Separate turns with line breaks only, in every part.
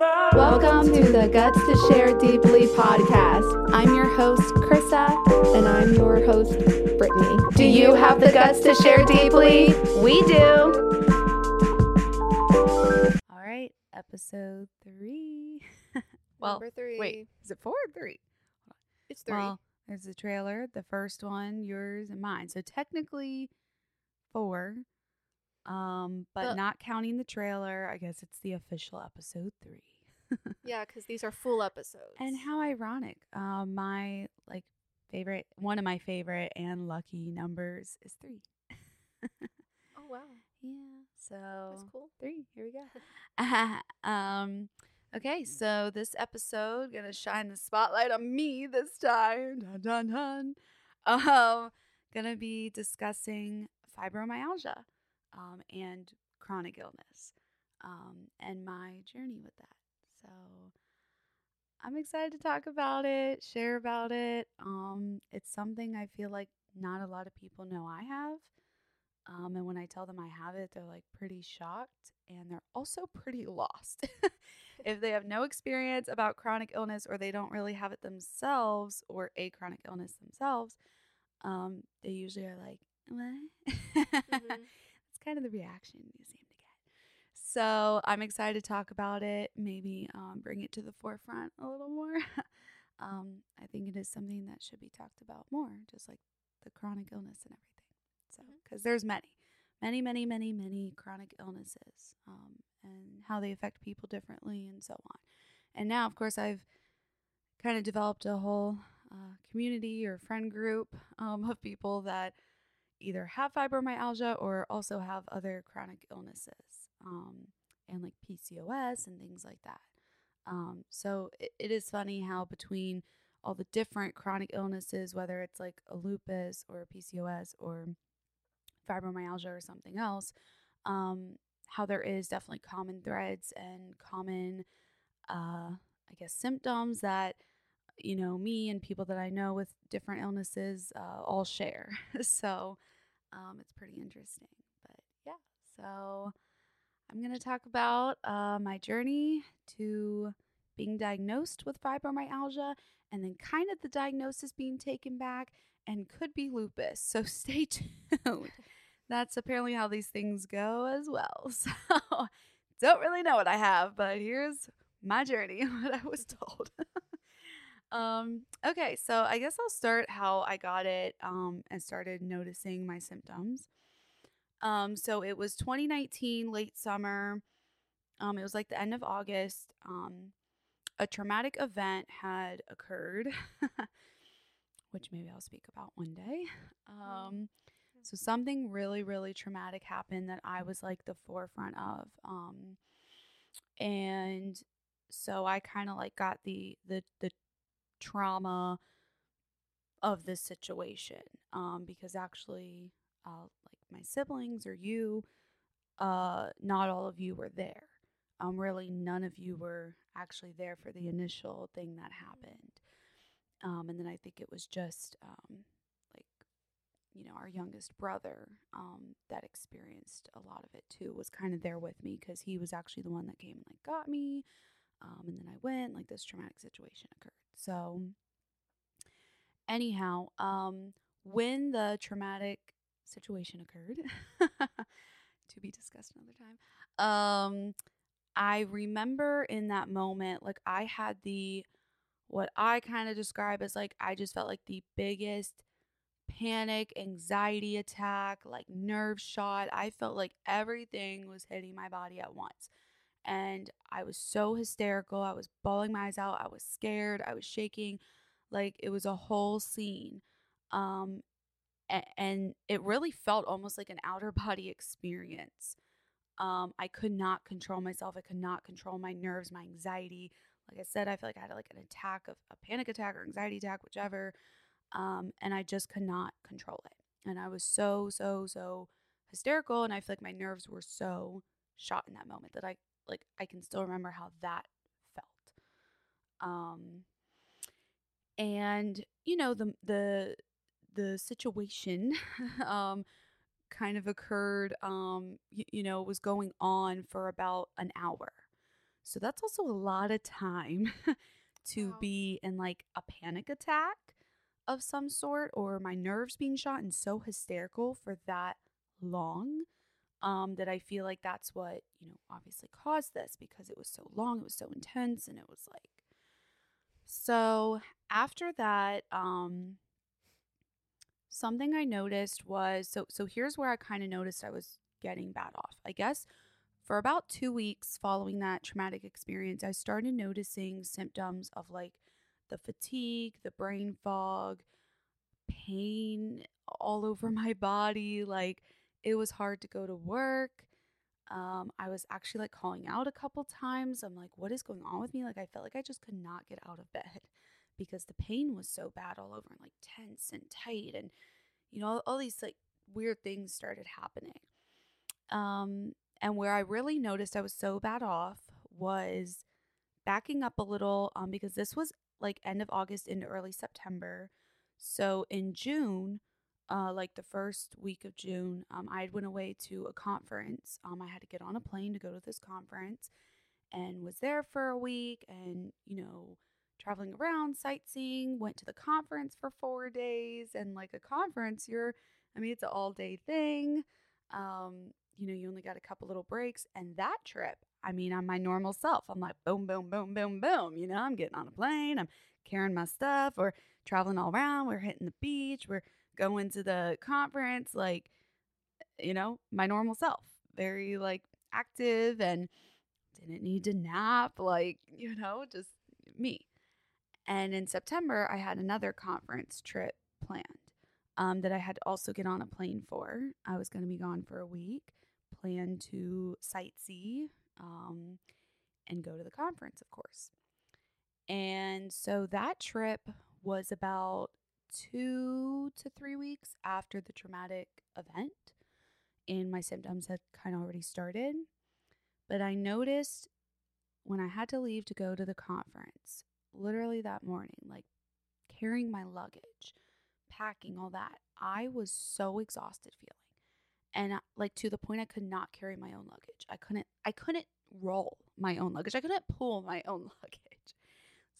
Welcome to the Guts to Share Deeply podcast. I'm your host, Carissa.
And I'm your host, Brittany.
Do you have the guts to share deeply? We do.
All right, episode three. well,
Number three.
wait, is it four or three?
it's three.
Well, there's the trailer, the first one, yours and mine. So technically four. Um, but not counting the trailer, I guess it's the official episode three.
yeah, because these are full episodes.
And how ironic. Um, my like favorite, one of my favorite and lucky numbers is three.
Oh wow,
yeah. So
that's cool.
three. Here we go. um, okay, so this episode gonna shine the spotlight on me this time. Dun dun dun. Um, gonna be discussing fibromyalgia, um, and chronic illness, um, and my journey with that. So I'm excited to talk about it, share about it. Um, it's something I feel like not a lot of people know I have. Um, and when I tell them I have it, they're like pretty shocked and they're also pretty lost. if they have no experience about chronic illness or they don't really have it themselves or a chronic illness themselves, um, they usually are like, what? It's kind of the reaction you seem to get. So I'm excited to talk about it, maybe um, bring it to the forefront a little more. um, I think it is something that should be talked about more, just like the chronic illness and everything. So, because there's many, many, many, many, many chronic illnesses um, and how they affect people differently and so on. And now, of course, I've kind of developed a whole uh, community or friend group um, of people that either have fibromyalgia or also have other chronic illnesses um, and like PCOS and things like that. Um, so it, it is funny how between all the different chronic illnesses, whether it's like a lupus or a PCOS or fibromyalgia or something else, um, how there is definitely common threads and common, uh, I guess, symptoms that you know me and people that I know with different illnesses uh, all share. so um, it's pretty interesting. But yeah, so I'm gonna talk about uh, my journey to being diagnosed with fibromyalgia and then kind of the diagnosis being taken back and could be lupus. So stay tuned. That's apparently how these things go as well. So don't really know what I have, but here's my journey, what I was told. Um, okay, so I guess I'll start how I got it um, and started noticing my symptoms. Um, so it was 2019, late summer. Um, it was like the end of August. Um, a traumatic event had occurred, which maybe I'll speak about one day. Um, so something really, really traumatic happened that I was like the forefront of. Um, and so I kind of like got the the the trauma of this situation um, because actually, uh, like my siblings or you, uh, not all of you were there. Um, really, none of you were actually there for the initial thing that happened. Um, and then I think it was just um, like, you know, our youngest brother um, that experienced a lot of it too was kind of there with me because he was actually the one that came and like got me. Um, and then I went, like this traumatic situation occurred. So, anyhow, um, when the traumatic situation occurred, to be discussed another time, um, I remember in that moment, like I had the what I kind of describe as like I just felt like the biggest panic, anxiety attack, like nerve shot. I felt like everything was hitting my body at once. And I was so hysterical. I was bawling my eyes out. I was scared. I was shaking. Like it was a whole scene. Um, and it really felt almost like an outer body experience. Um, I could not control myself. I could not control my nerves, my anxiety. Like I said, I feel like I had like an attack of a panic attack or anxiety attack, whichever. Um, and I just could not control it. And I was so, so, so hysterical. And I feel like my nerves were so shot in that moment that I like I can still remember how that felt. Um, and you know the the the situation um kind of occurred um you, you know was going on for about an hour So that's also a lot of time to
Wow.
be in like a panic attack of some sort or my nerves being shot and so hysterical for that long um that I feel like that's what, you know, obviously caused this because it was so long, it was so intense and it was like so after that um something I noticed was so so here's where I kind of noticed I was getting bad off. I guess for about 2 weeks following that traumatic experience, I started noticing symptoms of like the fatigue, the brain fog, pain all over my body, like it was hard to go to work. Um, I was actually like calling out a couple times. I'm like, what is going on with me? Like, I felt like I just could not get out of bed because the pain was so bad all over and like tense and tight. And, you know, all, these like weird things started happening. Um, and where I really noticed I was so bad off was backing up a little um, because this was like end of August into early September. So in June, uh, like the first week of June, um, I went away to a conference. Um, I had to get on a plane to go to this conference and was there for a week and, you know, traveling around, sightseeing, went to the conference for four days. And like a conference, you're, I mean, it's an all day thing. Um, you know, you only got a couple little breaks. And that trip, I mean, I'm my normal self. I'm like, boom, boom, boom, boom, boom. You know, I'm getting on a plane, I'm carrying my stuff, or traveling all around. We're hitting the beach, we're going to the conference, like, you know, my normal self. Very like active and didn't need to nap, like, you know, just me. And in September, I had another conference trip planned um, that I had to also get on a plane for. I was going to be gone for a week, plan to sightsee um, and go to the conference, of course. And so that trip was about two to three weeks after the traumatic event, and my symptoms had kind of already started. But I noticed when I had to leave to go to the conference, literally that morning, like carrying my luggage, packing all that, I was so exhausted feeling. And like to the point I could not carry my own luggage. I couldn't I couldn't roll my own luggage. I couldn't pull my own luggage.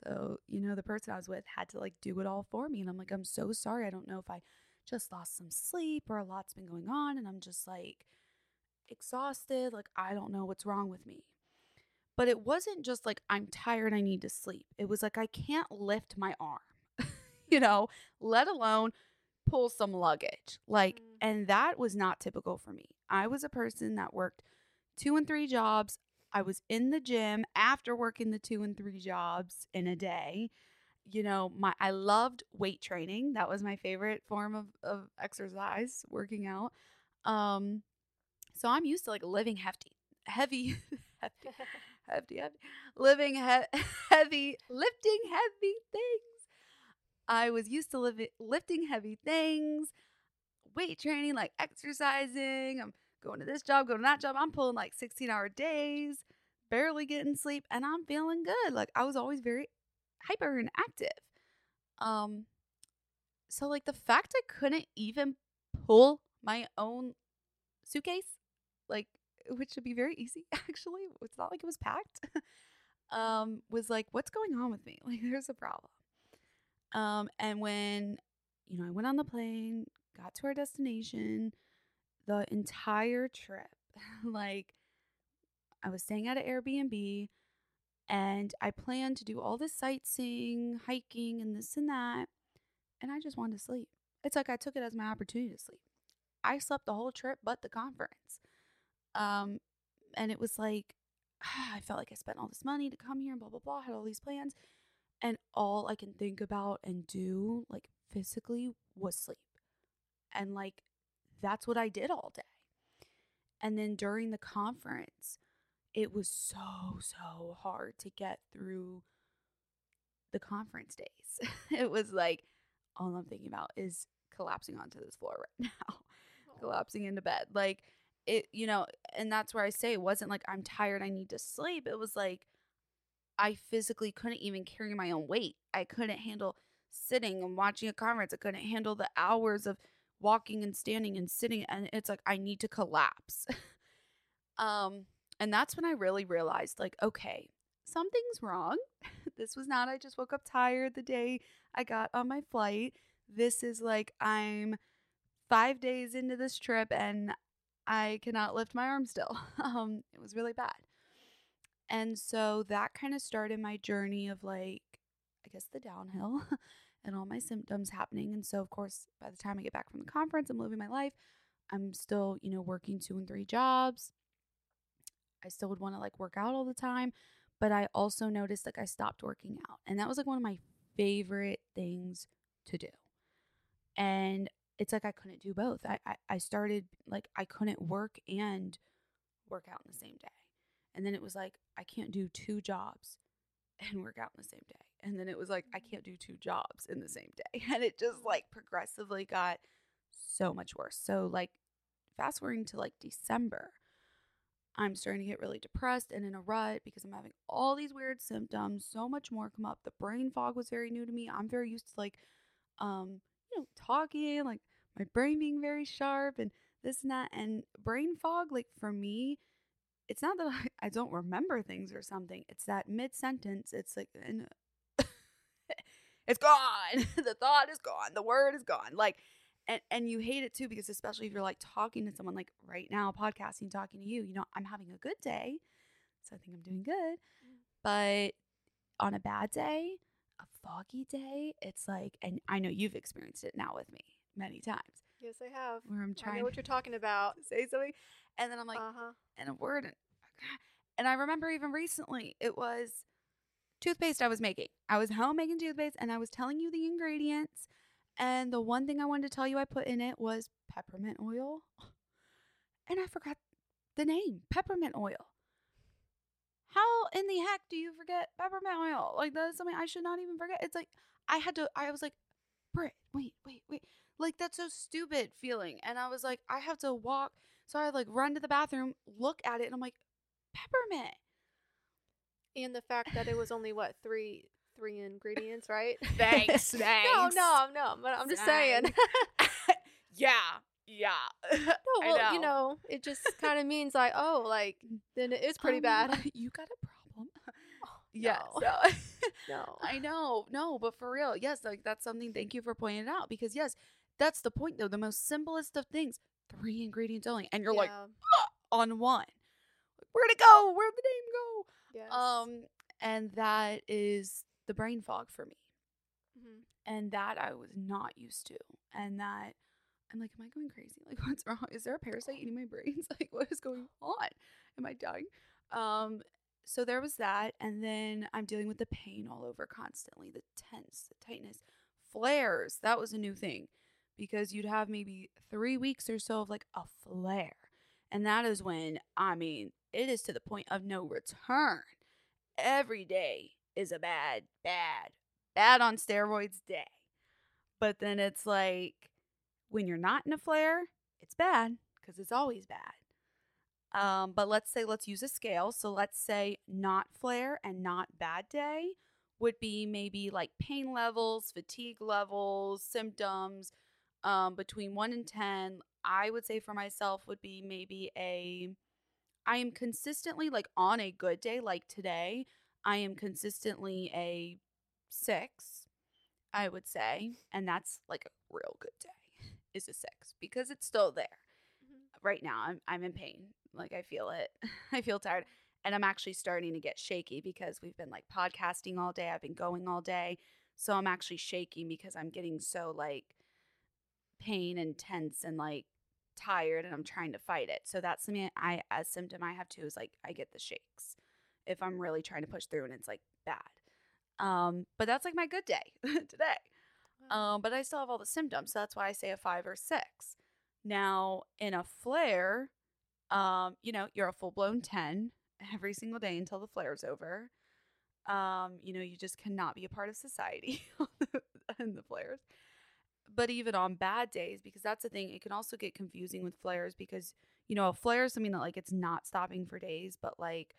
So, you know, the person I was with had to like do it all for me. And I'm like, I'm so sorry. I don't know if I just lost some sleep or a lot's been going on. And I'm just like exhausted. Like, I don't know what's wrong with me. But it wasn't just like, I'm tired. I need to sleep. It was like, I can't lift my arm, you know, let alone pull some luggage. Like,
Mm.
and that was not typical for me. I was a person that worked two and three jobs. I was in the gym after working the two and three jobs in a day. You know, my I loved weight training. That was my favorite form of, of exercise, working out. Um, so I'm used to like living hefty, heavy, hefty, hefty, hefty, living he- heavy, lifting heavy things. I was used to living lifting heavy things, weight training, like exercising. I'm going to this job, going to that job. I'm pulling like 16 hour days, barely getting sleep, and I'm feeling good. Like I was always very hyper and active. Um, so like the fact I couldn't even pull my own suitcase, like which should be very easy actually. It's not like it was packed. um, was like, what's going on with me? Like there's a problem. Um, and when you know I went on the plane, got to our destination, the entire trip, like I was staying at an Airbnb and I planned to do all this sightseeing, hiking, and this and that. And I just wanted to sleep. It's like I took it as my opportunity to sleep. I slept the whole trip but the conference. Um, and it was like, I felt like I spent all this money to come here and blah, blah, blah, had all these plans. And all I can think about and do, like physically, was sleep. And like, that's what I did all day. And then during the conference, it was so, so hard to get through the conference days. it was like, all I'm thinking about is collapsing onto this floor right now, collapsing into bed. Like, it, you know, and that's where I say it wasn't like I'm tired, I need to sleep. It was like I physically couldn't even carry my own weight. I couldn't handle sitting and watching a conference. I couldn't handle the hours of walking and standing and sitting and it's like I need to collapse. um and that's when I really realized like okay, something's wrong. this was not, I just woke up tired the day I got on my flight. This is like, I'm five days into this trip and I cannot lift my arm still. um, it was really bad. And so that kind of started my journey of like, I guess the downhill and all my symptoms happening. And so, of course, by the time I get back from the conference, I'm living my life. I'm still, you know, working two and three jobs. I still would want to like work out all the time. But I also noticed like I stopped working out. And that was like one of my favorite things to do. And it's like I couldn't do both. I, I, I started like I couldn't work and work out in the same day. And then it was like I can't do two jobs and work out in the same day. And then it was like I can't do two jobs in the same day. And it just like progressively got so much worse. So like fast forwarding to like December, I'm starting to get really depressed and in a rut because I'm having all these weird symptoms, so much more come up. The brain fog was very new to me. I'm very used to like um you know, talking, like my brain being very sharp and this and that. And brain fog, like for me, it's not that I, I don't remember things or something. It's that mid sentence, it's like, and it's gone. the thought is gone. The word is gone. Like, and, and you hate it too because especially if you're like talking to someone like right now podcasting talking to you you know i'm having a good day so i think i'm doing good mm. but on a bad day a foggy day, it's like, and I know you've experienced it now with me many times.
Yes, I have.
Where I'm trying
I know what you're talking about.
say something, and then I'm like, uh-huh. and a word, and, and I remember even recently it was toothpaste I was making. I was home making toothpaste, and I was telling you the ingredients, and the one thing I wanted to tell you I put in it was peppermint oil, and I forgot the name, peppermint oil. How in the heck do you forget peppermint oil? Like that's something I should not even forget. It's like I had to I was like, Britt, wait, wait, wait. Like that's so stupid feeling. And I was like, I have to walk. So I like run to the bathroom, look at it, and I'm like, peppermint.
And the fact that it was only what, three three ingredients, right?
thanks, thanks.
no, no, no. But I'm just saying.
yeah, yeah.
no, well, know. you know, it just kind of means like, oh, like then it is pretty um, bad.
You got a problem. Oh, yeah. No. So, no. I know. No, but for real, yes, like that's something thank you for pointing it out because yes, that's the point though. The most simplest of things, three ingredients only. And you're yeah. like on one. Where'd it go? Where'd the name go? Yes. Um, and that is the brain fog for me. Mm-hmm. And that I was not used to. And that I'm like, am I going crazy? Like, what's wrong? Is there a parasite eating my brains? Like, what is going on? Am I dying? Um, so there was that, and then I'm dealing with the pain all over constantly, the tense, the tightness, flares. That was a new thing because you'd have maybe three weeks or so of like a flare, and that is when I mean it is to the point of no return. Every day is a bad, bad, bad on steroids day, but then it's like when you're not in a flare, it's bad because it's always bad. Um, but let's say, let's use a scale. So let's say not flare and not bad day would be maybe like pain levels, fatigue levels, symptoms um, between one and 10. I would say for myself would be maybe a, I am consistently like on a good day, like today, I am consistently a six, I would say. And that's like a real good day is a six because it's still there. Mm-hmm. Right now, I'm I'm in pain. Like I feel it. I feel tired, and I'm actually starting to get shaky because we've been like podcasting all day. I've been going all day, so I'm actually shaking because I'm getting so like pain and tense and like tired, and I'm trying to fight it. So that's something I a symptom I have too is like I get the shakes if I'm really trying to push through and it's like bad. Um, but that's like my good day today. Um, but I still have all the symptoms. So that's why I say a five or six. Now, in a flare, um, you know, you're a full blown 10 every single day until the flare's over. Um, you know, you just cannot be a part of society in the flares. But even on bad days, because that's the thing, it can also get confusing with flares because, you know, a flare is something that like it's not stopping for days, but like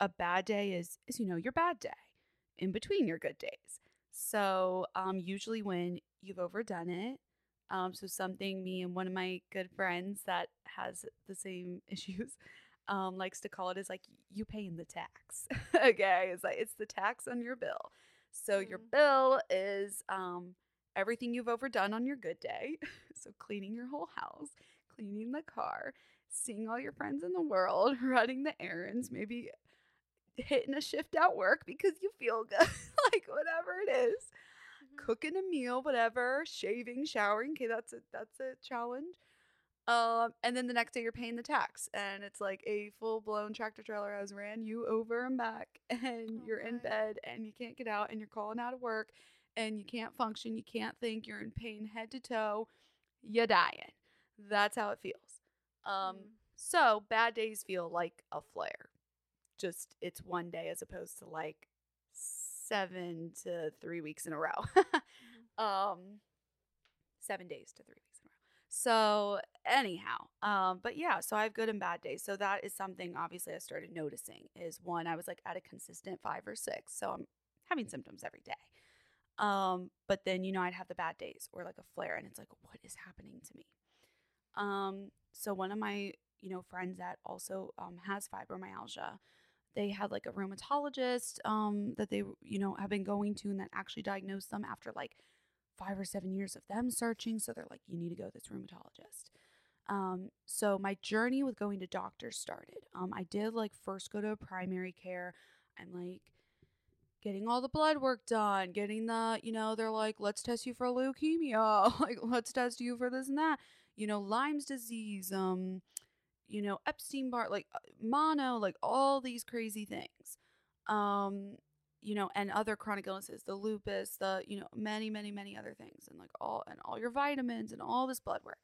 a bad day is, is you know, your bad day in between your good days. So, um, usually when you've overdone it, um, so something me and one of my good friends that has the same issues, um, likes to call it is like you paying the tax. okay, it's like it's the tax on your bill. So mm. your bill is um, everything you've overdone on your good day. so cleaning your whole house, cleaning the car, seeing all your friends in the world, running the errands, maybe hitting a shift at work because you feel good, like whatever it is. Mm-hmm. Cooking a meal, whatever, shaving, showering. Okay, that's a that's a challenge. Um, and then the next day you're paying the tax, and it's like a full blown tractor trailer has ran you over and back, and oh, you're in bed and you can't get out, and you're calling out of work, and you can't function, you can't think, you're in pain head to toe, you're dying. That's how it feels. Um, mm. so bad days feel like a flare. Just it's one day as opposed to like seven to three weeks in a row. mm-hmm. um, seven days to three weeks. In a row. So anyhow, um, but yeah, so I have good and bad days. So that is something obviously I started noticing is one, I was like at a consistent five or six. So I'm having symptoms every day. Um, but then, you know, I'd have the bad days or like a flare and it's like, what is happening to me? Um, so one of my, you know, friends that also um, has fibromyalgia, they had like a rheumatologist um, that they, you know, have been going to and that actually diagnosed them after like five or seven years of them searching. So they're like, you need to go to this rheumatologist. Um, so my journey with going to doctors started. Um, I did like first go to primary care and like getting all the blood work done, getting the, you know, they're like, let's test you for leukemia, like let's test you for this and that, you know, Lyme's disease, um, you know, Epstein Barr, like uh, mono, like all these crazy things. Um, you know, and other chronic illnesses, the lupus, the, you know, many, many, many other things, and like all, and all your vitamins and all this blood work.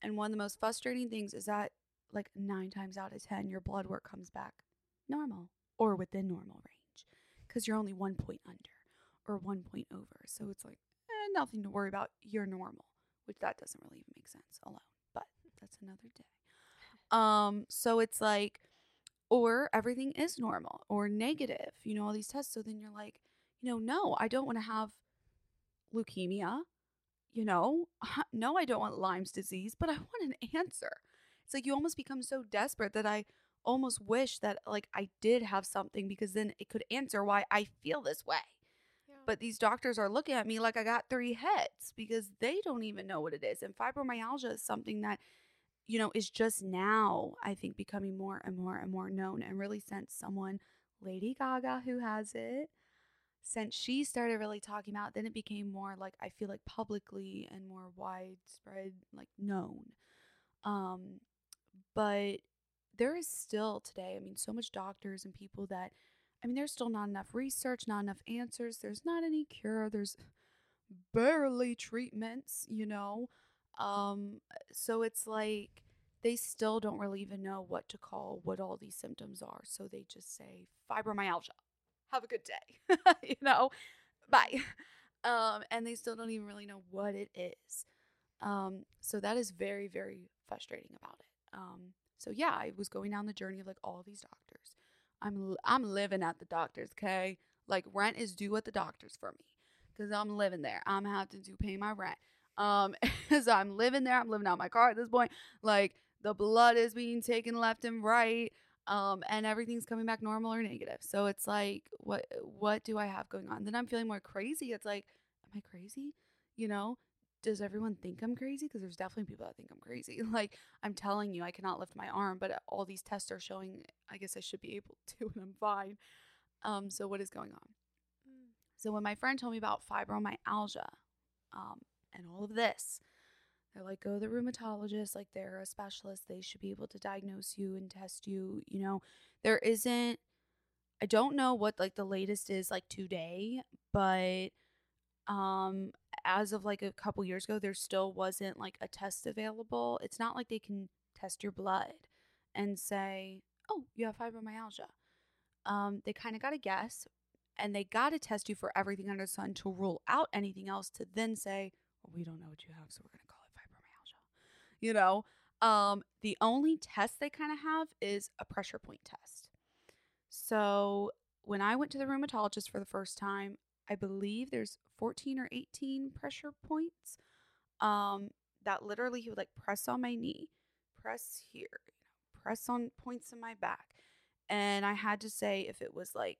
And one of the most frustrating things is that, like, nine times out of 10, your blood work comes back normal or within normal range because you're only one point under or one point over. So it's like, eh, nothing to worry about. You're normal, which that doesn't really even make sense alone, but that's another day. Um, so it's like, or everything is normal or negative, you know, all these tests. So then you're like, you know, no, I don't want to have leukemia. You know, no, I don't want Lyme's disease, but I want an answer. It's like you almost become so desperate that I almost wish that like I did have something because then it could answer why I feel this way. Yeah. But these doctors are looking at me like I got three heads because they don't even know what it is. And fibromyalgia is something that you know, is just now, I think, becoming more and more and more known. And really, since someone, Lady Gaga, who has it, since she started really talking about, it, then it became more like I feel like publicly and more widespread, like known. Um, but there is still today, I mean, so much doctors and people that, I mean, there's still not enough research, not enough answers. There's not any cure. There's barely treatments, you know. Um, so it's like they still don't really even know what to call what all these symptoms are. So they just say fibromyalgia. Have a good day. you know, bye. Um, and they still don't even really know what it is. Um, so that is very, very frustrating about it. Um, so yeah, I was going down the journey of like all these doctors. I'm I'm living at the doctors, okay? Like rent is due at the doctors for me because I'm living there. I'm having to pay my rent. Um, so I'm living there. I'm living out my car at this point. Like the blood is being taken left and right. Um, and everything's coming back normal or negative. So it's like, what what do I have going on? Then I'm feeling more crazy. It's like, am I crazy? You know, does everyone think I'm crazy? Because there's definitely people that think I'm crazy. Like I'm telling you, I cannot lift my arm, but all these tests are showing I guess I should be able to, and I'm fine. Um, so what is going on? Mm. So when my friend told me about fibromyalgia, um, and all of this. They're like, go to the rheumatologist, like they're a specialist. They should be able to diagnose you and test you. You know, there isn't, I don't know what like the latest is like today, but um as of like a couple years ago, there still wasn't like a test available. It's not like they can test your blood and say, oh, you have fibromyalgia. Um, they kind of got to guess and they got to test you for everything under the sun to rule out anything else to then say, we don't know what you have, so we're going to call it fibromyalgia. You know, um, the only test they kind of have is a pressure point test. So when I went to the rheumatologist for the first time, I believe there's 14 or 18 pressure points. Um, that literally he would like press on my knee, press here, press on points in my back. And I had to say if it was like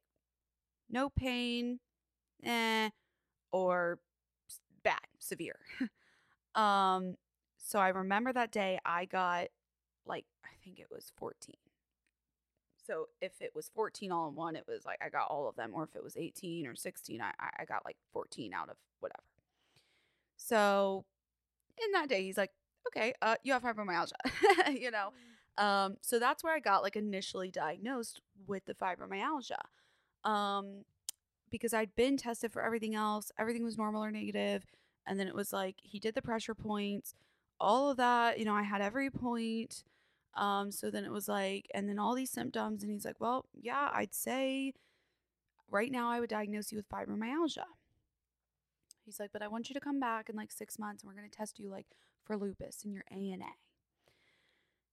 no pain, eh, or bad, severe. um, so I remember that day I got like, I think it was 14. So if it was 14 all in one, it was like I got all of them. Or if it was 18 or 16, I, I got like 14 out of whatever. So in that day, he's like, okay, uh, you have fibromyalgia, you know? Um, so that's where I got like initially diagnosed with the fibromyalgia. Um, because I'd been tested for everything else, everything was normal or negative, And then it was like he did the pressure points, all of that, you know, I had every point. Um, so then it was like, and then all these symptoms, and he's like, Well, yeah, I'd say right now I would diagnose you with fibromyalgia. He's like, but I want you to come back in like six months and we're to test you like for lupus and your ANA.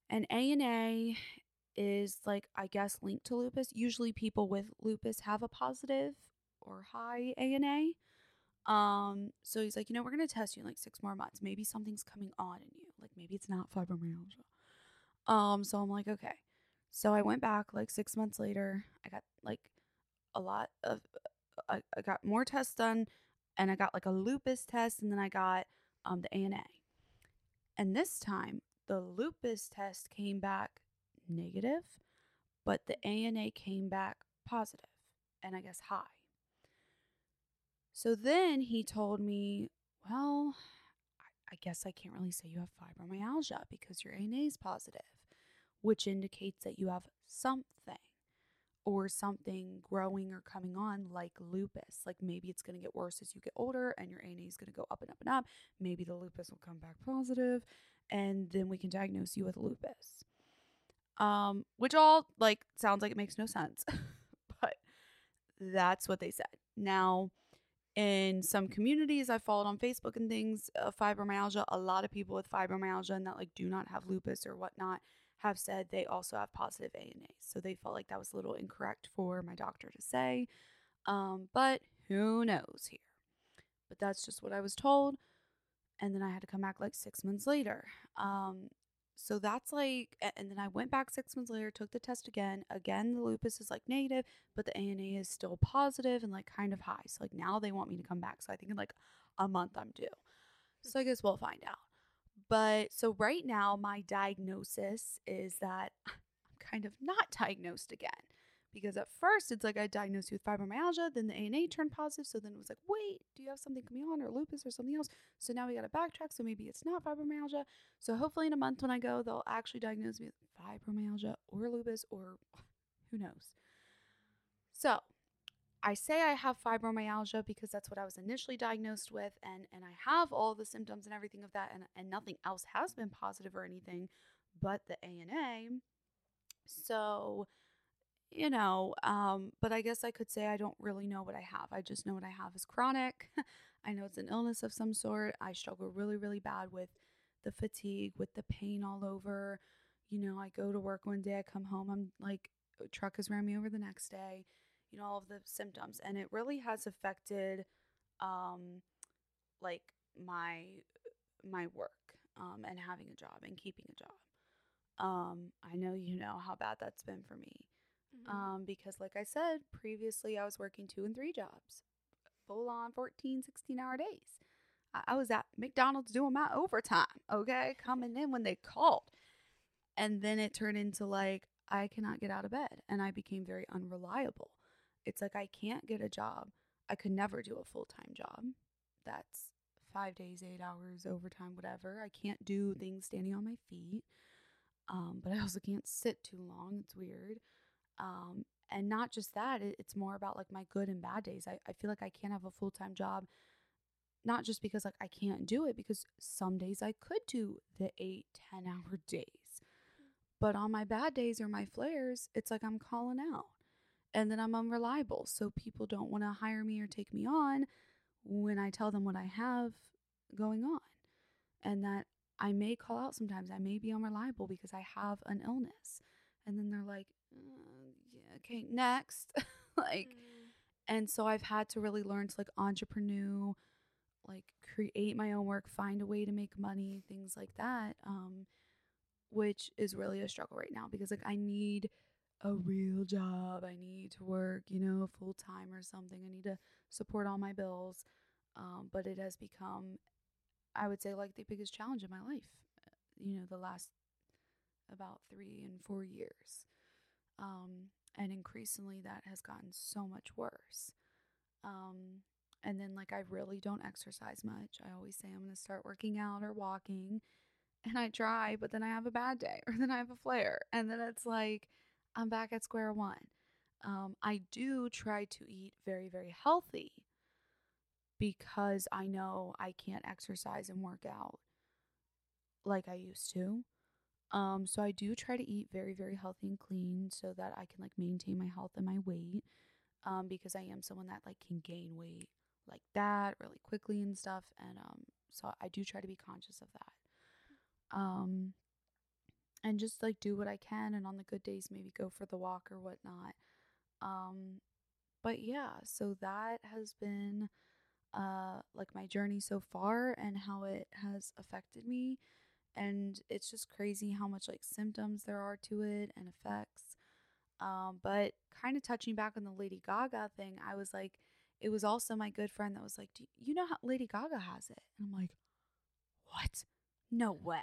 And ANA is like, I guess, linked to lupus. Usually people with lupus have a positive or high ANA. Um, so he's like, you know, we're to test you in like six more months. Maybe something's coming on in you. Like maybe it's not fibromyalgia. Um, so I'm like, okay. So I went back like six months later. I got like a lot of, I, I got more tests done and I got like a lupus test and then I got um, the ANA. And this time, the lupus test came back negative, but the ANA came back positive and I guess high. So then he told me, well, I guess I can't really say you have fibromyalgia because your ANA is positive, which indicates that you have something or something growing or coming on like lupus. Like maybe it's going to get worse as you get older and your ANA is going to go up and up and up. Maybe the lupus will come back positive and then we can diagnose you with lupus. Um, which all like sounds like it makes no sense, but that's what they said. Now, in some communities I followed on Facebook and things, uh, fibromyalgia, a lot of people with fibromyalgia and that like do not have lupus or whatnot have said they also have positive ANAs. So they felt like that was a little incorrect for my doctor to say. Um, but who knows here? But that's just what I was told. And then I had to come back like six months later. Um, so that's like, and then I went back six months later, took the test again. Again, the lupus is like negative, but the ANA is still positive and like kind of high. So like now they want me to come back. So I think in like a month I'm due. Hmm. So I guess we'll find out. But so right now, my diagnosis is that I'm kind of not diagnosed again. Because at first it's like I diagnosed you with fibromyalgia, then the ANA turned positive. So then it was like, wait, do you have something coming on or lupus or something else? So now we got to backtrack. So maybe it's not fibromyalgia. So hopefully in a month when I go, they'll actually diagnose me with fibromyalgia or lupus or who knows. So I say I have fibromyalgia because that's what I was initially diagnosed with and and I have all the symptoms and everything of that and and nothing else has been positive or anything but the ANA. So, you know, um but I guess I could say I don't really know what I have. I just know what I have is chronic. I know it's an illness of some sort. I struggle really really bad with the fatigue, with the pain all over. You know, I go to work one day, I come home, I'm like truck has ran me over the next day you know all of the symptoms and it really has affected um like my my work um and having a job and keeping a job um i know you know how bad that's been for me mm-hmm. um because like i said previously i was working two and three jobs full on 14 16 hour days I, I was at mcdonald's doing my overtime okay coming in when they called and then it turned into like I cannot get out of bed and I became very unreliable it's like I can't get a job. I could never do a full time job. That's five days, eight hours, overtime, whatever. I can't do things standing on my feet. Um, but I also can't sit too long. It's weird. Um, and not just that, it, it's more about like my good and bad days. I, I feel like I can't have a full time job, not just because like I can't do it, because some days I could do the eight, ten hour days. But on my bad days or my flares, it's like I'm calling out and then I'm unreliable. So people don't want to hire me or take me on when I tell them what I have going on. And that I may call out sometimes. I may be unreliable because I have an illness. And then they're like, okay, next. like, mm. and so I've had to really learn to like entrepreneur, like create my own work, find a way to make money, things like that. Um, which is really a struggle right now because like I need a real job. I need to work, you know, full time or something. I need to support all my bills. Um, but it has become, I would say, like the biggest challenge in my life, uh, you know, the last about three and four years. Um, and increasingly, that has gotten so much worse. Um, and then, like, I really don't exercise much. I always say I'm going to start working out or walking, and I try, but then I have a bad day, or then I have a flare, and then it's like I'm back at square one. Um, I do try to eat very, very healthy because I know I can't exercise and work out like I used to. Um, so I do try to eat very, very healthy and clean so that I can like maintain my health and my weight. Um, because I am someone that like can gain weight like that really quickly and stuff. And um, so I do try to be conscious of that. Um, and just like do what I can, and on the good days maybe go for the walk or whatnot. Um, but yeah, so that has been uh like my journey so far and how it has affected me and it's just crazy how much like symptoms there are to it and effects um but kind of touching back on the Lady Gaga thing I was like it was also my good friend that was like Do you know how Lady Gaga has it and I'm like what no way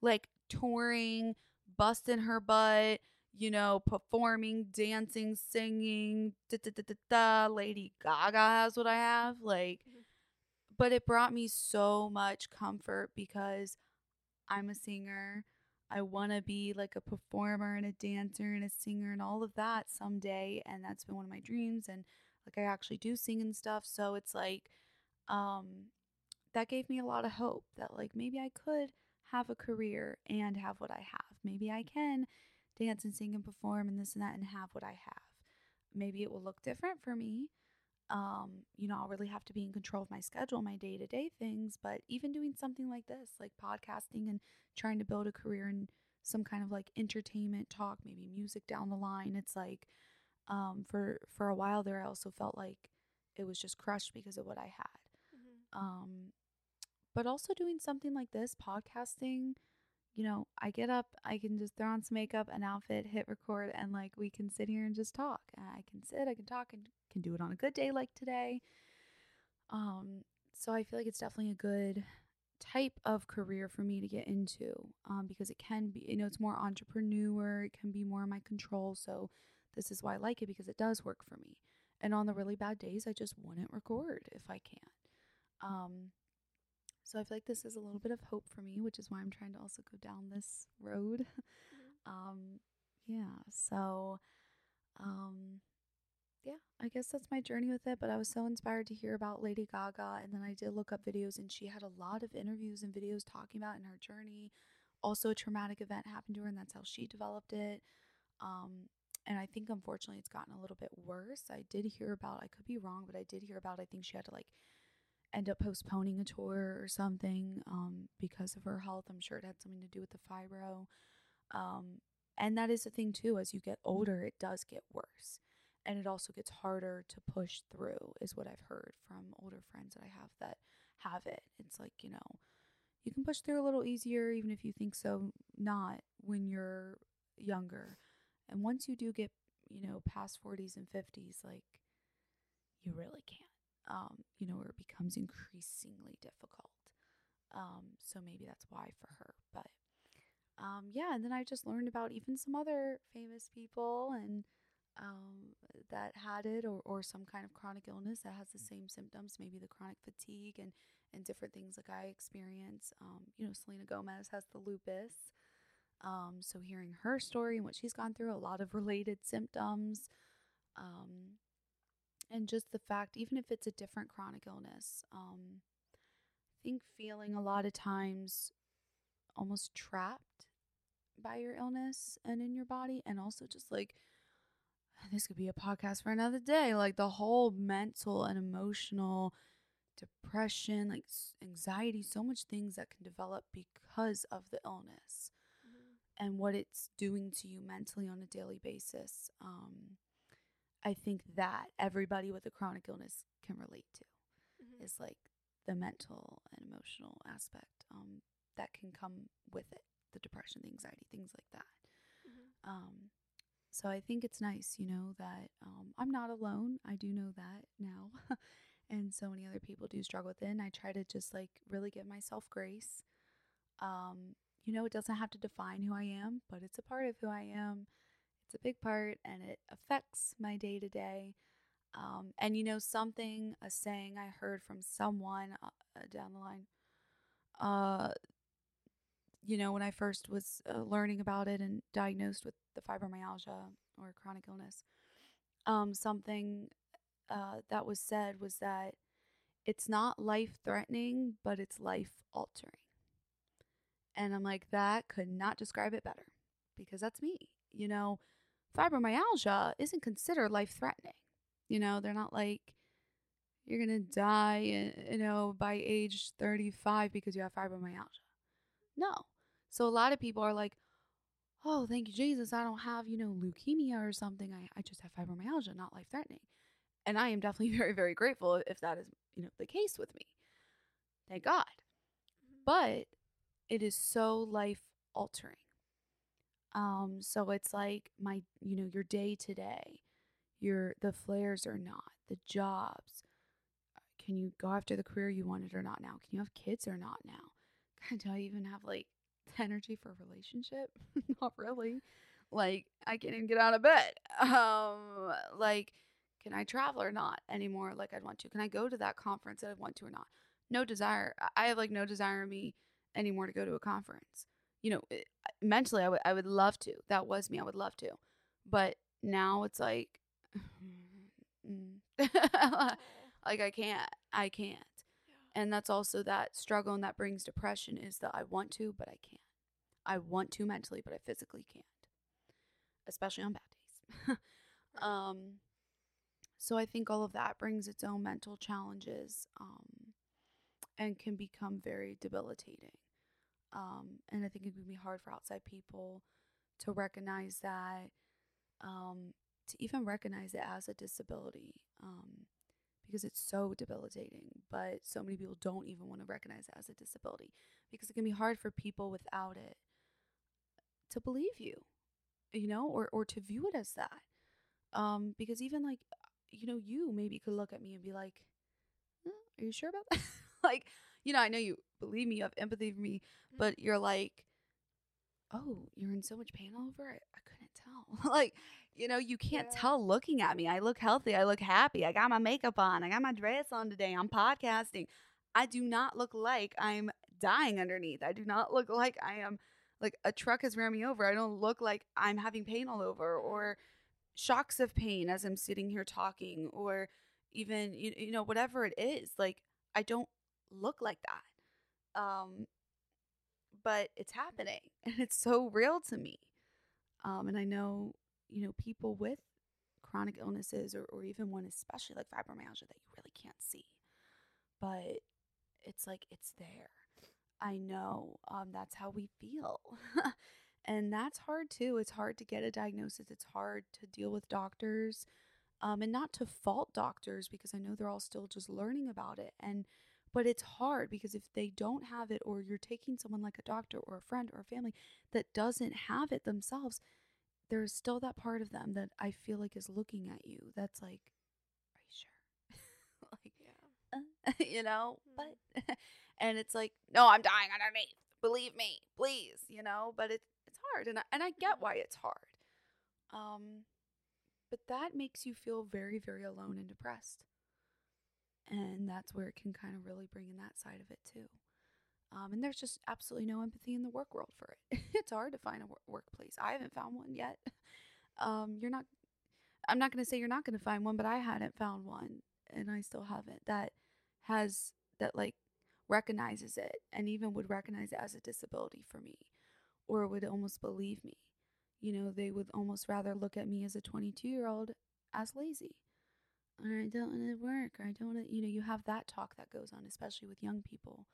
like touring busting her butt you know, performing, dancing, singing, da da da da da. Lady Gaga has what I have. Like, mm-hmm. but it brought me so much comfort because I'm a singer. I want to be like a performer and a dancer and a singer and all of that someday. And that's been one of my dreams. And like, I actually do sing and stuff. So it's like, um, that gave me a lot of hope that like maybe I could have a career and have what I have. Maybe I can dance and sing and perform and this and that and have what I have. Maybe it will look different for me. Um, you know, I'll really have to be in control of my schedule, my day to day things. But even doing something like this, like podcasting and trying to build a career in some kind of like entertainment talk, maybe music down the line, it's like um, for for a while there, I also felt like it was just crushed because of what I had. Mm-hmm. Um, but also doing something like this, podcasting, you know, I get up, I can just throw on some makeup, an outfit, hit record, and like we can sit here and just talk. I can sit, I can talk, and can do it on a good day like today. Um, so I feel like it's definitely a good type of career for me to get into um, because it can be, you know, it's more entrepreneur, it can be more in my control. So this is why I like it because it does work for me. And on the really bad days, I just wouldn't record if I can't. Um, so I feel like this is a little bit of hope for me, which is why I'm trying to also go down this road. Mm-hmm. um, yeah. So, um, yeah, I guess that's my journey with it. But I was so inspired to hear about Lady Gaga, and then I did look up videos, and she had a lot of interviews and videos talking about in her journey. Also, a traumatic event happened to her, and that's how she developed it. Um, and I think unfortunately it's gotten a little bit worse. I did hear about, I could be wrong, but I did hear about, I think she had to like end up postponing a tour or something um, because of her health. I'm sure it had something to do with the fibro. Um, and that is the thing, too. As you get older, it does get worse. And it also gets harder to push through, is what I've heard from older friends that I have that have it. It's like, you know, you can push through a little easier, even if you think so not when you're younger. And once you do get, you know, past 40s and 50s, like, you really can't um, you know, it becomes increasingly difficult. Um, so maybe that's why for her. But um, yeah, and then I just learned about even some other famous people and um, that had it or, or some kind of chronic illness that has the same symptoms, maybe the chronic fatigue and, and different things like I experience. Um, you know, Selena Gomez has the lupus. Um, so hearing her story and what she's gone through, a lot of related symptoms. Um, and just the fact, even if it's a different chronic illness, um, I think feeling a lot of times almost trapped by your illness and in your body, and also just like this could be a podcast for another day, like the whole mental and emotional depression, like anxiety, so much things that can develop because of the illness mm-hmm. and what it's doing to you mentally on a daily basis. Um, I think that everybody with a chronic illness can relate to mm-hmm. is like the mental and emotional aspect um, that can come with it, the depression, the anxiety, things like that. Mm-hmm. Um, so I think it's nice, you know, that um, I'm not alone. I do know that now. and so many other people do struggle with it. And I try to just like really give myself grace. Um, you know, it doesn't have to define who I am, but it's a part of who I am. It's a big part and it affects my day to day. And you know, something, a saying I heard from someone uh down the line, uh, you know, when I first was uh, learning about it and diagnosed with the fibromyalgia or chronic illness, um, something uh, that was said was that it's not life threatening, but it's life altering. And I'm like, that could not describe it better because that's me. You know, fibromyalgia isn't considered life threatening. You know, they're not like, you're going to die, you know, by age 35 because you have fibromyalgia. No. So a lot of people are like, oh, thank you, Jesus. I don't have, you know, leukemia or something. I, I just have fibromyalgia, not life threatening. And I am definitely very, very grateful if that is, you know, the case with me. Thank God. Mm-hmm. But it is so life altering. Um, so it's like my, you know, your day to day, your the flares or not, the jobs. Can you go after the career you wanted or not now? Can you have kids or not now? Do I even have like energy for a relationship? not really. Like I can't even get out of bed. Um, like can I travel or not anymore like I'd want to? Can I go to that conference that I want to or not? No desire. I have like no desire in me anymore to go to a conference. You know, it, mentally I would I would love to. That was me. I would love to. But now it's like like I can't. I can't. And that's also that struggle and that brings depression is that I want to, but I can't. I want to mentally, but I physically can't. Especially on bad days. um so I think all of that brings its own mental challenges um, and can become very debilitating. Um, and I think it can be hard for outside people to recognize that, um, to even recognize it as a disability, um, because it's so debilitating. But so many people don't even want to recognize it as a disability because it can be hard for people without it to believe you, you know, or, or to view it as that. Um, because even like, you know, you maybe could look at me and be like, are you sure about that? like, you know, I know you believe me, you have empathy for me, mm-hmm. but you're like, oh, you're in so much pain all over it. I couldn't tell. like, you know, you can't yeah. tell looking at me. I look healthy. I look happy. I got my makeup on. I got my dress on today. I'm podcasting. I do not look like I'm dying underneath. I do not look like I am like a truck has ran me over. I don't look like I'm having pain all over or shocks of pain as I'm sitting here talking or even you, you know whatever it is. Like I don't look like that. Um, but it's happening and it's so real to me. Um, and I know, you know, people with chronic illnesses or, or even one especially like fibromyalgia that you really can't see. But it's like it's there. I know um, that's how we feel. and that's hard too. It's hard to get a diagnosis, it's hard to deal with doctors. Um, and not to fault doctors because I know they're all still just learning about it. And but it's hard because if they don't have it, or you're taking someone like a doctor or a friend or a family that doesn't have it themselves, there's still that part of them that I feel like is looking at you. That's like, are you sure? like, yeah, uh, you know. Mm-hmm. But and it's like, no, I'm dying underneath. Believe me, please, you know. But it's it's hard, and I, and I get why it's hard. Um, but that makes you feel very, very alone and depressed. And that's where it can kind of really bring in that side of it too. Um, and there's just absolutely no empathy in the work world for it. it's hard to find a wor- workplace. I haven't found one yet. Um, you're not, I'm not going to say you're not going to find one, but I hadn't found one and I still haven't that has, that like recognizes it and even would recognize it as a disability for me or would almost believe me. You know, they would almost rather look at me as a 22 year old as lazy or I don't want to work, or I don't want to, you know, you have that talk that goes on, especially with young people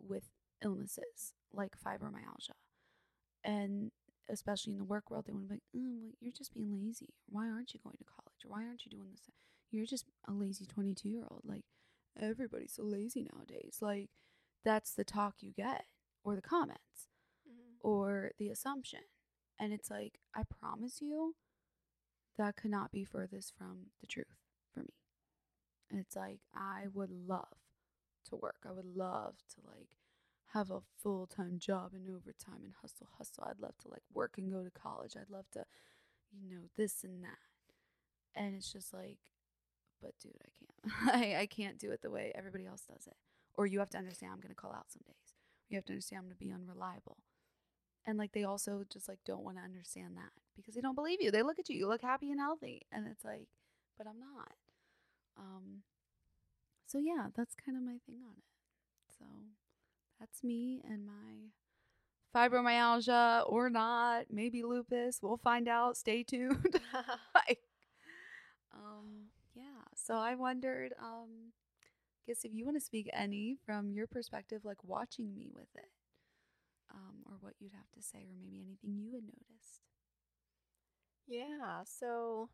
with illnesses like fibromyalgia. And especially in the work world, they want to be like, oh, well, you're just being lazy. Why aren't you going to college? Or why aren't you doing this? You're just a lazy 22 year old. Like, everybody's so lazy nowadays. Like, that's the talk you get or the comments. Mm-hmm. or the assumption. And it's like, I promise you, that could not be furthest from the truth for me. And it's like, I would love to work. I would love to like have a full time job and overtime and hustle, hustle. I'd love to like work and go to college. I'd love to, you know, this and that. And it's just like, but dude, I can't. I, I can't do it the way everybody else does it. Or you have to understand I'm going to call out some days. You have to understand I'm going to be unreliable. And like they also just like don't want to understand that because they don't believe you. They look at you, you look happy and healthy. And it's like, but I'm not. Um so yeah, that's kind of my thing on it. So that's me and my fibromyalgia or not, maybe lupus. We'll find out. Stay tuned. like, um. So I wondered, um, I guess if you want to speak any from your perspective, like watching me with it, um, or what you'd have to say, or maybe anything you had noticed.
Yeah. So,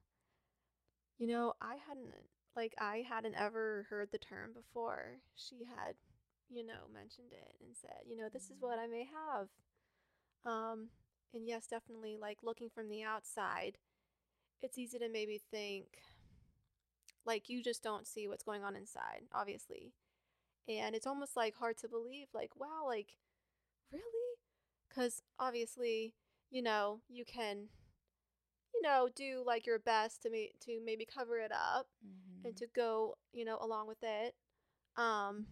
you know, I hadn't like I hadn't ever heard the term before. She had, you know, mentioned it and said, you know, this is what I may have. Um, and yes, definitely like looking from the outside, it's easy to maybe think like you just don't see what's going on inside, obviously. And it's almost like hard to believe, like, wow, like, really? Because obviously, you know, you can you know, do like your best to me to maybe cover it up mm-hmm. and to go, you know, along with it. Um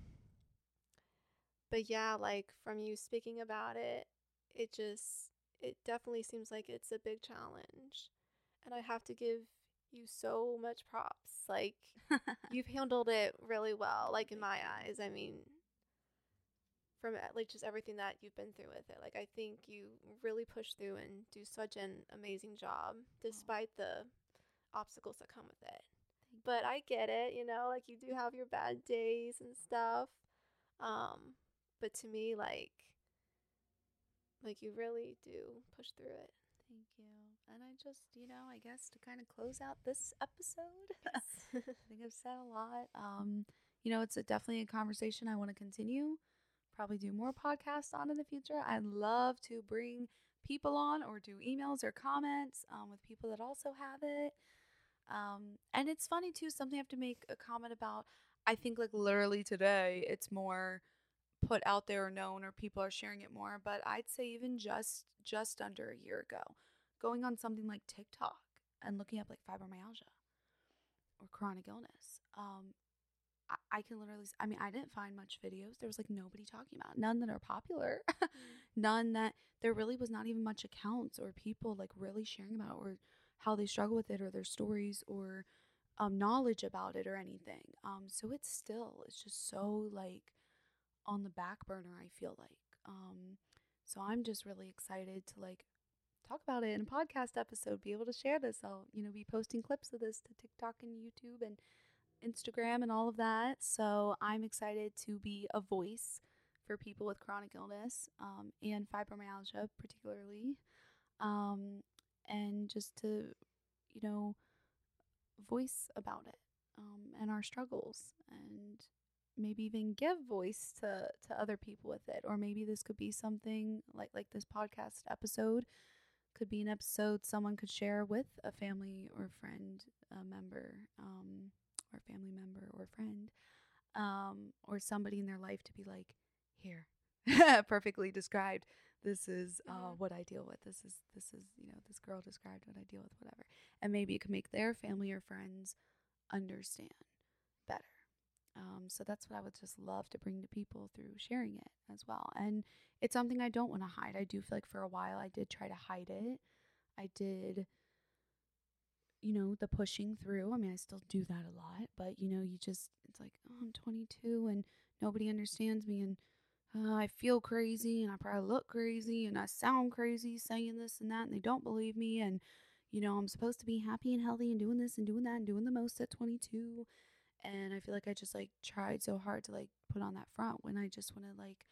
but yeah, like from you speaking about it, it just it definitely seems like it's a big challenge. And I have to give you so much props. Like you've handled it really well, like in my eyes. I mean, from like just everything that you've been through with it. Like I think you really push through and do such an amazing job despite the obstacles that come with it. But I get it, you know, like you do have your bad days and stuff. Um, but to me like like you really do push through it.
Thank you. And I just, you know, I guess to kind of close out this episode, yes. I think I've said a lot. Um, you know, it's a, definitely a conversation I want to continue probably do more podcasts on in the future. I'd love to bring people on or do emails or comments um, with people that also have it. Um, and it's funny too, something I have to make a comment about. I think like literally today, it's more put out there or known or people are sharing it more. But I'd say even just just under a year ago, going on something like TikTok and looking up like fibromyalgia or chronic illness, um, I, can literally, I mean, I didn't find much videos. There was like nobody talking about, none that are popular, mm. none that there really was not even much accounts or people like really sharing about or how they struggle with it or their stories or um, knowledge about it or anything. Um, so it's still, it's just so like on the back burner, I feel like. Um, so I'm just really excited to like talk about it in a podcast episode, be able to share this. I'll, you know, be posting clips of this to TikTok and YouTube and Instagram and all of that. So I'm excited to be a voice for people with chronic illness um, and fibromyalgia, particularly, um, and just to, you know, voice about it um, and our struggles and maybe even give voice to, to other people with it or maybe this could be something like like this podcast episode could be an episode someone could share with a family or friend a member um, or family member or friend um, or somebody in their life to be like, here, perfectly described. This is uh, what I deal with. This is this is you know this girl described what I deal with, whatever. And maybe it can make their family or friends understand. Um, so that's what I would just love to bring to people through sharing it as well. And it's something I don't want to hide. I do feel like for a while I did try to hide it. I did you know, the pushing through. I mean, I still do that a lot, but you know, you just, it's like, oh, I'm 22 and nobody understands me and uh, I feel crazy and I probably look crazy and I sound crazy saying this and that and they don't believe me. And, you know, I'm supposed to be happy and healthy and doing this and doing that and doing the most at 22. And I feel like I just like tried so hard to like put on that front when I just want to like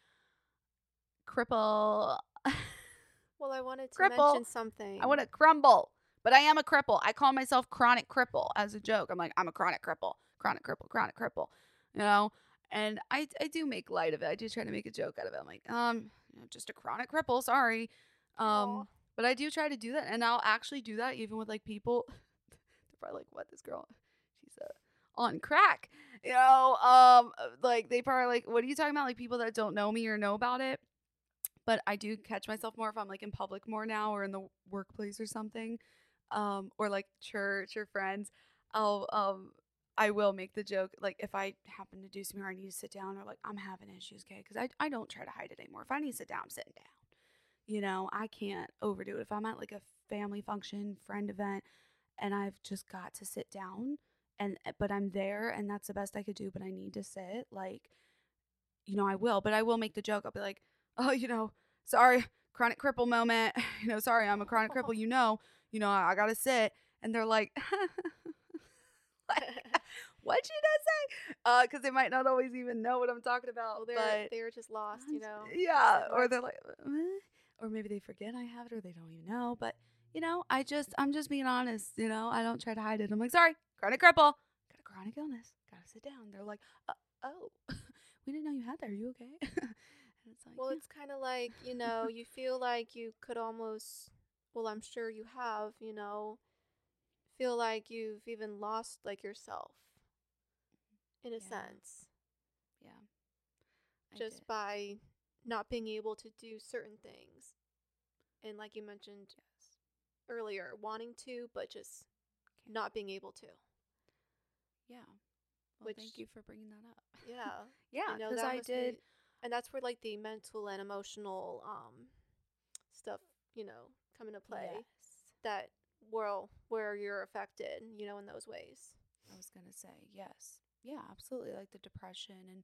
cripple.
well, I wanted to cripple. mention something.
I want to crumble. But I am a cripple. I call myself chronic cripple as a joke. I'm like, I'm a chronic cripple, chronic cripple, chronic cripple, you know? And I I do make light of it. I do try to make a joke out of it. I'm like, um, you know, just a chronic cripple, sorry. Um,
Aw.
but I do try to do that, and I'll actually do that even with like people. They're probably like, "What? This girl, on crack," you know. Um, uh, like they probably like, "What are you talking about?" Like people that don't know me or know about it. But I do catch myself more if I'm like in public more now, or in the workplace or something, um, or like church or friends. I'll um, I will make the joke like if I happen to do something or I need to sit down or like I'm having issues, okay? Because I I don't try to hide it anymore. If I need to sit down, I'm sitting down you know i can't overdo it if i'm at like a family function friend event and i've just got to sit down and eh, but i'm there and that's the best i could do but i need to sit like you know i will but i will make the joke i'll be like oh you know sorry chronic cripple moment you know sorry i'm a chronic cripple you know you know i, I gotta sit and they're like like, what she does just say uh because they might not always even know what i'm talking about
well, they're they're just lost, you know.
yeah, or they're like, "Eh," or maybe they forget I have it, or they don't even know. But you know, I just, I'm just being honest. You know, I don't try to hide it. I'm like, sorry, chronic cripple, got a chronic illness, gotta sit down. They're like, uh, oh, we didn't know you had that. Are you okay? and it's like,
Well,
"Yeah."
it's kind of like, you know, you feel like you could almost, well, I'm sure you have, you know, feel like you've even lost like yourself in a
Yeah.
sense
yeah, I
just
did.
by not being able to do certain things. And like you mentioned
yes.
earlier, wanting to, but just not being able to.
Yeah. Well,
which-
thank you for bringing that up.
Yeah.
yeah, because
that
I
must be-
did.
and that's where like the mental and emotional um stuff, you know, come into play.
Yes.
That well where you're affected, you know, in those ways.
I was gonna say yes, yeah, absolutely. Like the depression and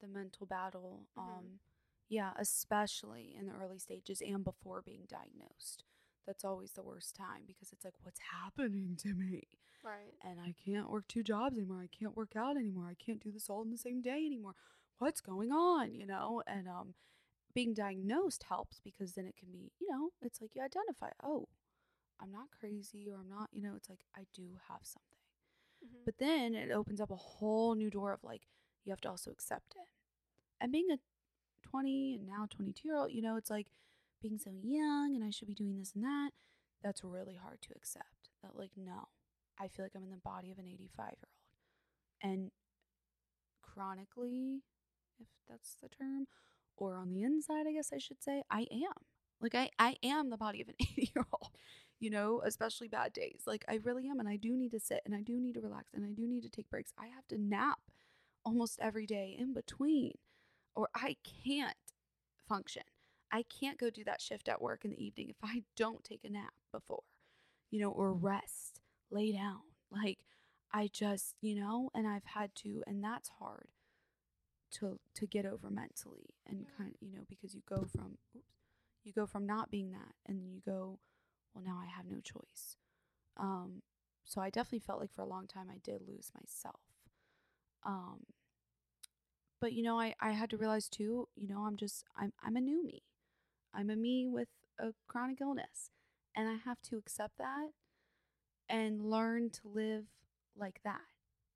the mental battle.
Mhm.
Um, yeah, especially in the early stages and before being diagnosed. That's always the worst time because it's like, what's happening to me?
Right.
And I can't work two jobs anymore. I can't work out anymore. I can't do this all in the same day anymore. What's going on? You know, and um, being diagnosed helps because then it can be, you know, it's like you identify, oh, I'm not crazy or I'm not, you know, it's like I do have something.
Mhm.
But then it opens up a whole new door of like, you have to also accept it. And being a 20 and now 22 year old, you know, it's like being so young and I should be doing this and that. That's really hard to accept. That, like, no, I feel like I'm in the body of an 85 year old. And chronically, if that's the term, or on the inside, I guess I should say, I am. Like, I, I am the body of an 80 year old you know, especially bad days. Like I really am. And I do need to sit and I do need to relax and I do need to take breaks. I have to nap almost every day in between, or I can't function. I can't go do that shift at work in the evening if I don't take a nap before, you know, or rest, lay down. Like I just, you know, and I've had to, and that's hard to to get over mentally and kind of, you know, because you go from oops, you go from not being that and then you go well now i have no choice. Um so i definitely felt like for a long time i did lose myself. Um but you know i i had to realize too you know i'm just i'm i'm a new me. I'm a me with a chronic illness and i have to accept that and learn to live like that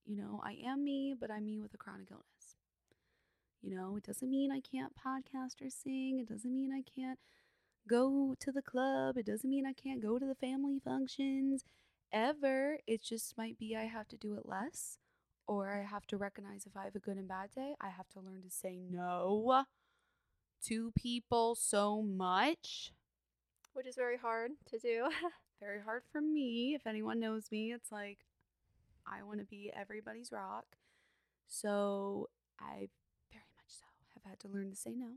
you know i am me but i'm me with a chronic illness you know it doesn't mean i can't podcast or sing it doesn't mean i can't go to the club. It doesn't mean I can't go to the family functions ever. It just might be I have to do it less, or I have to recognize if I have a good and bad day. I have to learn to say no to people so much.
Which is very hard to do.
Very hard for me. If anyone knows me, it's like I want to be everybody's rock. So I very much so have had to learn to say no.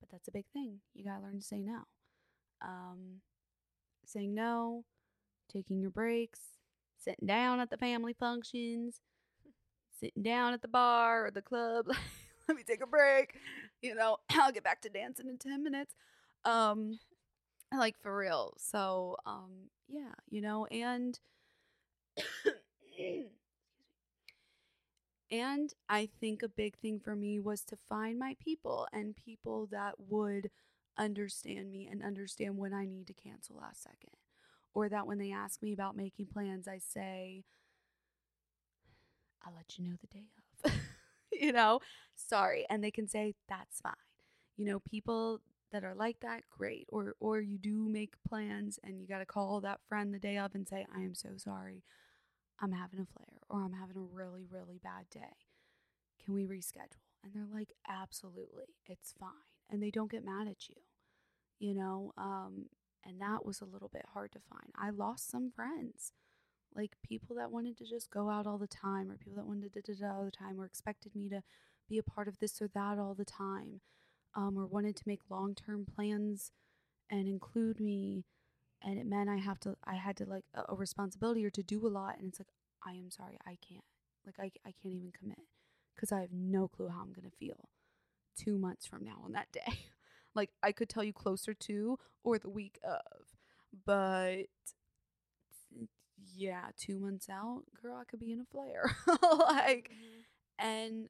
But that's a big thing. You got to learn to say no. Um, saying no, taking your breaks, sitting down at the family functions, sitting down at the bar or the club. Let me take a break. You know, I'll get back to dancing in 10 minutes. Um, like for real. So, um, yeah, you know, and and I think a big thing for me was to find my people and people that would understand me and understand when I need to cancel last second. Or that when they ask me about making plans, I say, I'll let you know the day of. you know, sorry. And they can say, that's fine. You know, people that are like that, great. Or or you do make plans and you gotta call that friend the day of and say, I am so sorry. I'm having a flare or I'm having a really, really bad day. Can we reschedule? And they're like, absolutely, it's fine. And they don't get mad at you, you know? Um, and that was a little bit hard to find. I lost some friends, like people that wanted to just go out all the time, or people that wanted to da all the time, or expected me to be a part of this or that all the time, um, or wanted to make long term plans and include me. And it meant I have to, I had to like a, a responsibility or to do a lot. And it's like, I am sorry, I can't. Like, I, I can't even commit because I have no clue how I'm going to feel two months from now on that day. like, I could tell you closer to or the week of, but yeah, two months out, girl, I could be in a flare. like,
Mhm.
and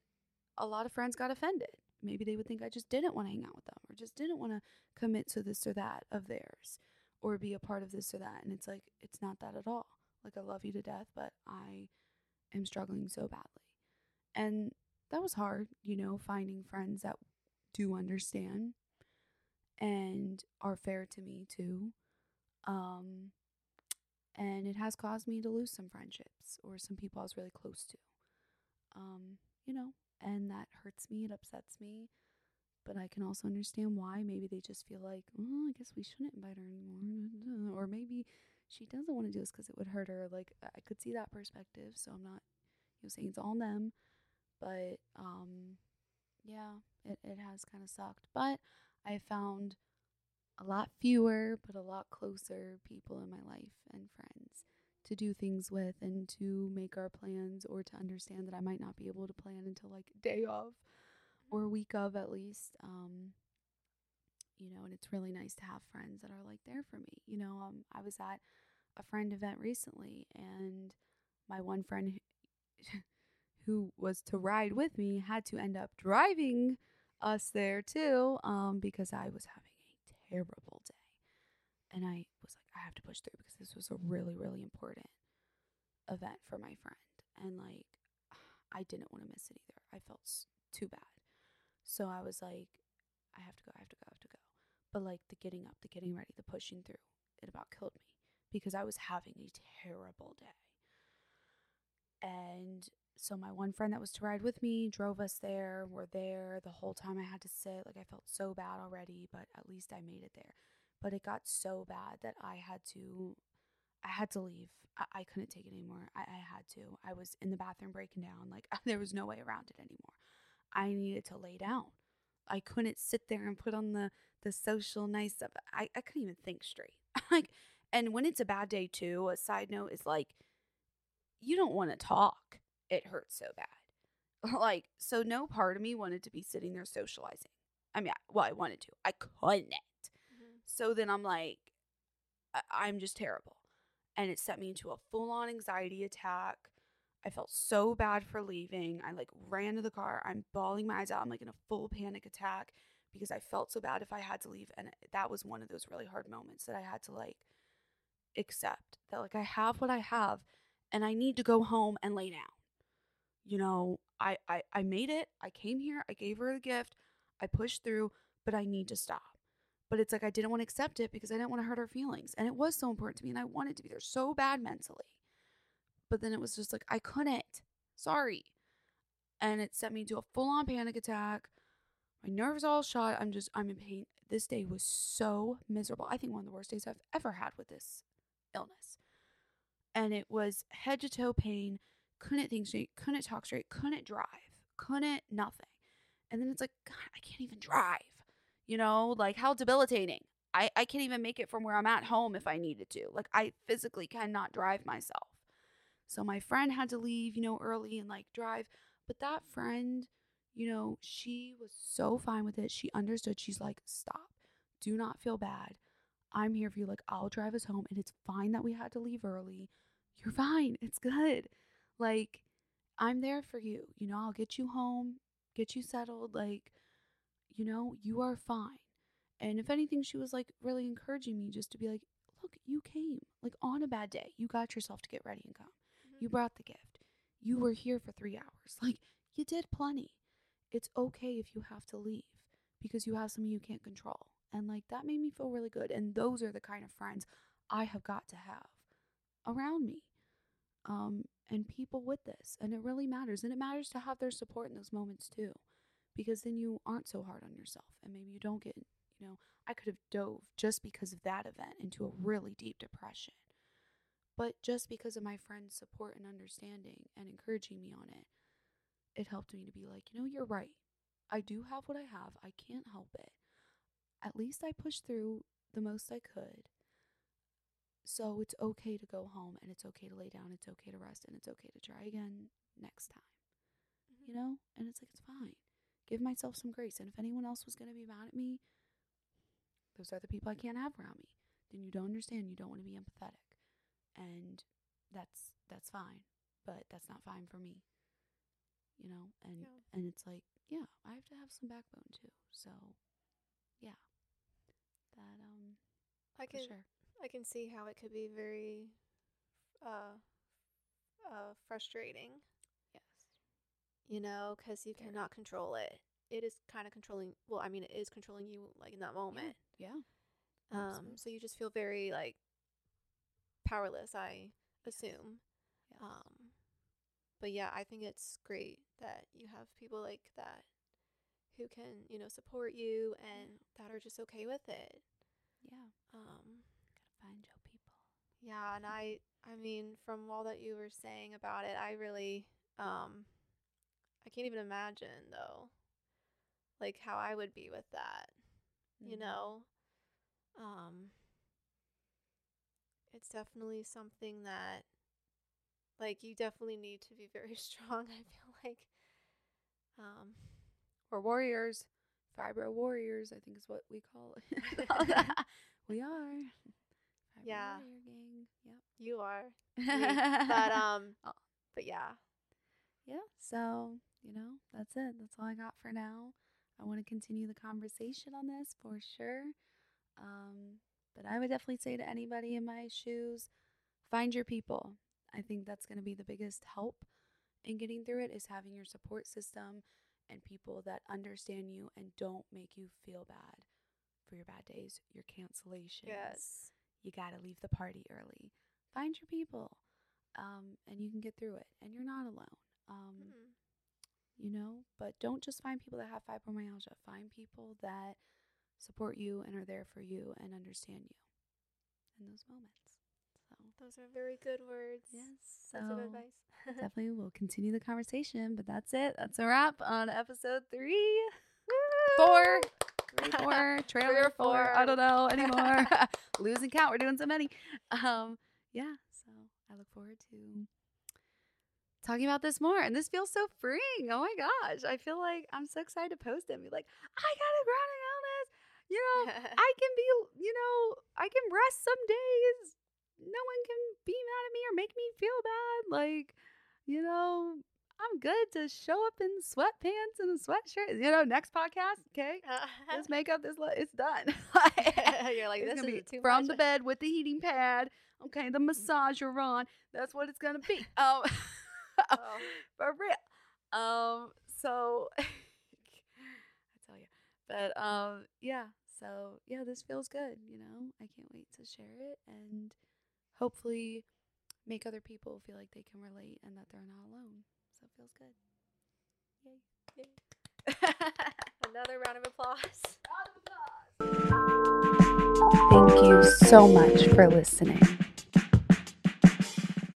a lot of friends got offended. Maybe they would think I just didn't want to hang out with them or just didn't want to commit to this or that of theirs or be a part of this or that. And it's like, it's not that at all. Like, I love you to death, but I am struggling so badly. And that was hard, you know, finding friends that do understand and are fair to me too. Um, and it has caused me to lose some friendships or some people I was really close to. Um, you know, and that hurts me, it upsets me. But I can also understand why. Maybe they just feel like, oh, I guess we shouldn't invite her anymore. Or maybe she doesn't want to do this because it would hurt her. Like, I could see that perspective. So I'm not, you know, saying it's all them. But, um, yeah, it, it has kind of sucked. But I found a lot fewer, but a lot closer people in my life and friends to do things with and to make our plans or to understand that I might not be able to plan until like day of or week of at least. Um, you know, and it's really nice to have friends that are like there for me. You know, um, I was at a friend event recently, and my one friend who, was to ride with me had to end up driving us there too, um, because I was having a terrible day, and I I have to push through because this was a really, really important event for my friend, and like, I didn't want to miss it either. I felt too bad, so I was like, I have to go, I have to go, I have to go. But like the getting up, the getting ready, the pushing through, it about killed me because I was having a terrible day. And so my one friend that was to ride with me drove us there. We're there the whole time I had to sit. Like I felt so bad already, but at least I made it there. But it got so bad that I had to I had to leave. I, I couldn't take it anymore. I, I had to. I was in the bathroom breaking down. Like there was no way around it anymore. I needed to lay down. I couldn't sit there and put on the the social nice stuff. I, I couldn't even think straight. like and when it's a bad day too, a side note is like you don't want to talk. It hurts so bad. like so no part of me wanted to be sitting there socializing. I mean, well, I wanted to. I couldn't. So then I'm like I, I'm just terrible. And it set me into a full on anxiety attack. I felt so bad for leaving. I like ran to the car. I'm bawling my eyes out. I'm like in a full panic attack because I felt so bad if I had to leave. And that was one of those really hard moments that I had to like accept that like I have what I have and I need to go home and lay down. You know, I, I, I made it. I came here. I gave her the gift. I pushed through, but I need to stop. But it's like I didn't want to accept it because I didn't want to hurt her feelings. And it was so important to me and I wanted to be there so bad mentally. But then it was just like I couldn't. Sorry. And it sent me into a full on panic attack. My nerves all shot. I'm just I'm in pain. This day was so miserable. I think one of the worst days I've ever had with this illness. And it was head to toe pain, couldn't think straight, couldn't talk straight, couldn't drive, couldn't nothing. And then it's like, God, I can't even drive. You know, like how debilitating. I, I can't even make it from where I'm at home if I needed to. Like I physically cannot drive myself. So my friend had to leave, you know, early and like drive. But that friend, you know, she was so fine with it. She understood. She's like, stop. Do not feel bad. I'm here for you. Like, I'll drive us home. And it's fine that we had to leave early. You're fine. It's good. Like, I'm there for you. You know, I'll get you home, get you settled. Like, you know, you are fine. And if anything, she was like really encouraging me just to be like, look, you came like on a bad day. You got yourself to get ready and come. You
Mhm.
brought the gift. You were here for three hours. Like, you did plenty. It's okay if you have to leave because you have something you can't control. And like that made me feel really good. And those are the kind of friends I have got to have around me. Um, and people with this. And it really matters. And it matters to have their support in those moments too. Because then you aren't so hard on yourself. And maybe you don't get, you know, I could have dove just because of that event into a mm-hmm. really deep depression. But just because of my friend's support and understanding and encouraging me on it, it helped me to be like, you know, you're right. I do have what I have. I can't help it. At least I pushed through the most I could. So it's okay to go home and it's okay to lay down. It's okay to rest and it's okay to try again next time. You mm-hmm. know? And it's like, it's fine. Give myself some grace. And if anyone else was going to be mad at me, those are the people I can't have around me. Then you don't understand. You don't want to be empathetic. And that's that's fine. But that's not fine for me. You know? And
Yeah.
and it's like, yeah, I have to have some backbone too. So yeah. That um
I can
sure.
I can see how it could be very uh uh frustrating. You know, cuz you cannot control it. It is kind of controlling well, I mean it is controlling you like in that moment.
Yeah.
Um
absolutely.
so you just feel very like powerless, I assume.
Yes.
Um but yeah, I think it's great that you have people like that who can, you know, support you and that are just okay with it.
yeah.
Um
Gotta find your people.
Yeah, and I I mean from all that you were saying about it, I really um I can't even imagine though like how I would be with that, you
Mhm.
know. Um it's definitely something that like you definitely need to be very strong, I feel like. Um
We're warriors. Fibro warriors, I think is what we call it. we are. Fibro
Yeah.
Warrior gang.
you are. But um
Oh.
but yeah.
yeah, so, you know, that's it. That's all I got for now. I want to continue the conversation on this for sure. Um, but I would definitely say to anybody in my shoes, find your people. I think that's going to be the biggest help in getting through it is having your support system and people that understand you and don't make you feel bad for your bad days, your cancellations.
Yes.
You got to leave the party early. Find your people. Um, and you can get through it and you're not alone. Um,
Mm-mm.
You know, but don't just find people that have fibromyalgia. Find people that support you and are there for you and understand you in those moments. So,
Those are very good words.
yes.
So That's good
so
advice.
definitely we'll continue the conversation, but that's it. That's a wrap on episode three, four, three, four, trailer
or
four. I don't know anymore. Losing count. We're doing so many. Um, yeah. So I look forward to talking about this more. And this feels so freeing. Oh my gosh. I feel like I'm so excited to post it and be like, I got a chronic illness. You know, I can be, you know, I can rest some days. No one can be mad at me or make me feel bad. Like, you know, I'm good to show up in sweatpants and a sweatshirt. You know, next podcast, okay? This makeup, this lo- it's done.
You're like, this
gonna
is
be
too
from
much.
the bed with the heating pad. Okay, the massager on. That's what it's gonna be. Um,
Oh.
for real. Um, so I tell you, but um, yeah. So yeah, this feels good. You know, I can't wait to share it and hopefully make other people feel like they can relate and that they're not alone. So it feels good. Yay!
Another round of applause.
Thank you so much for listening.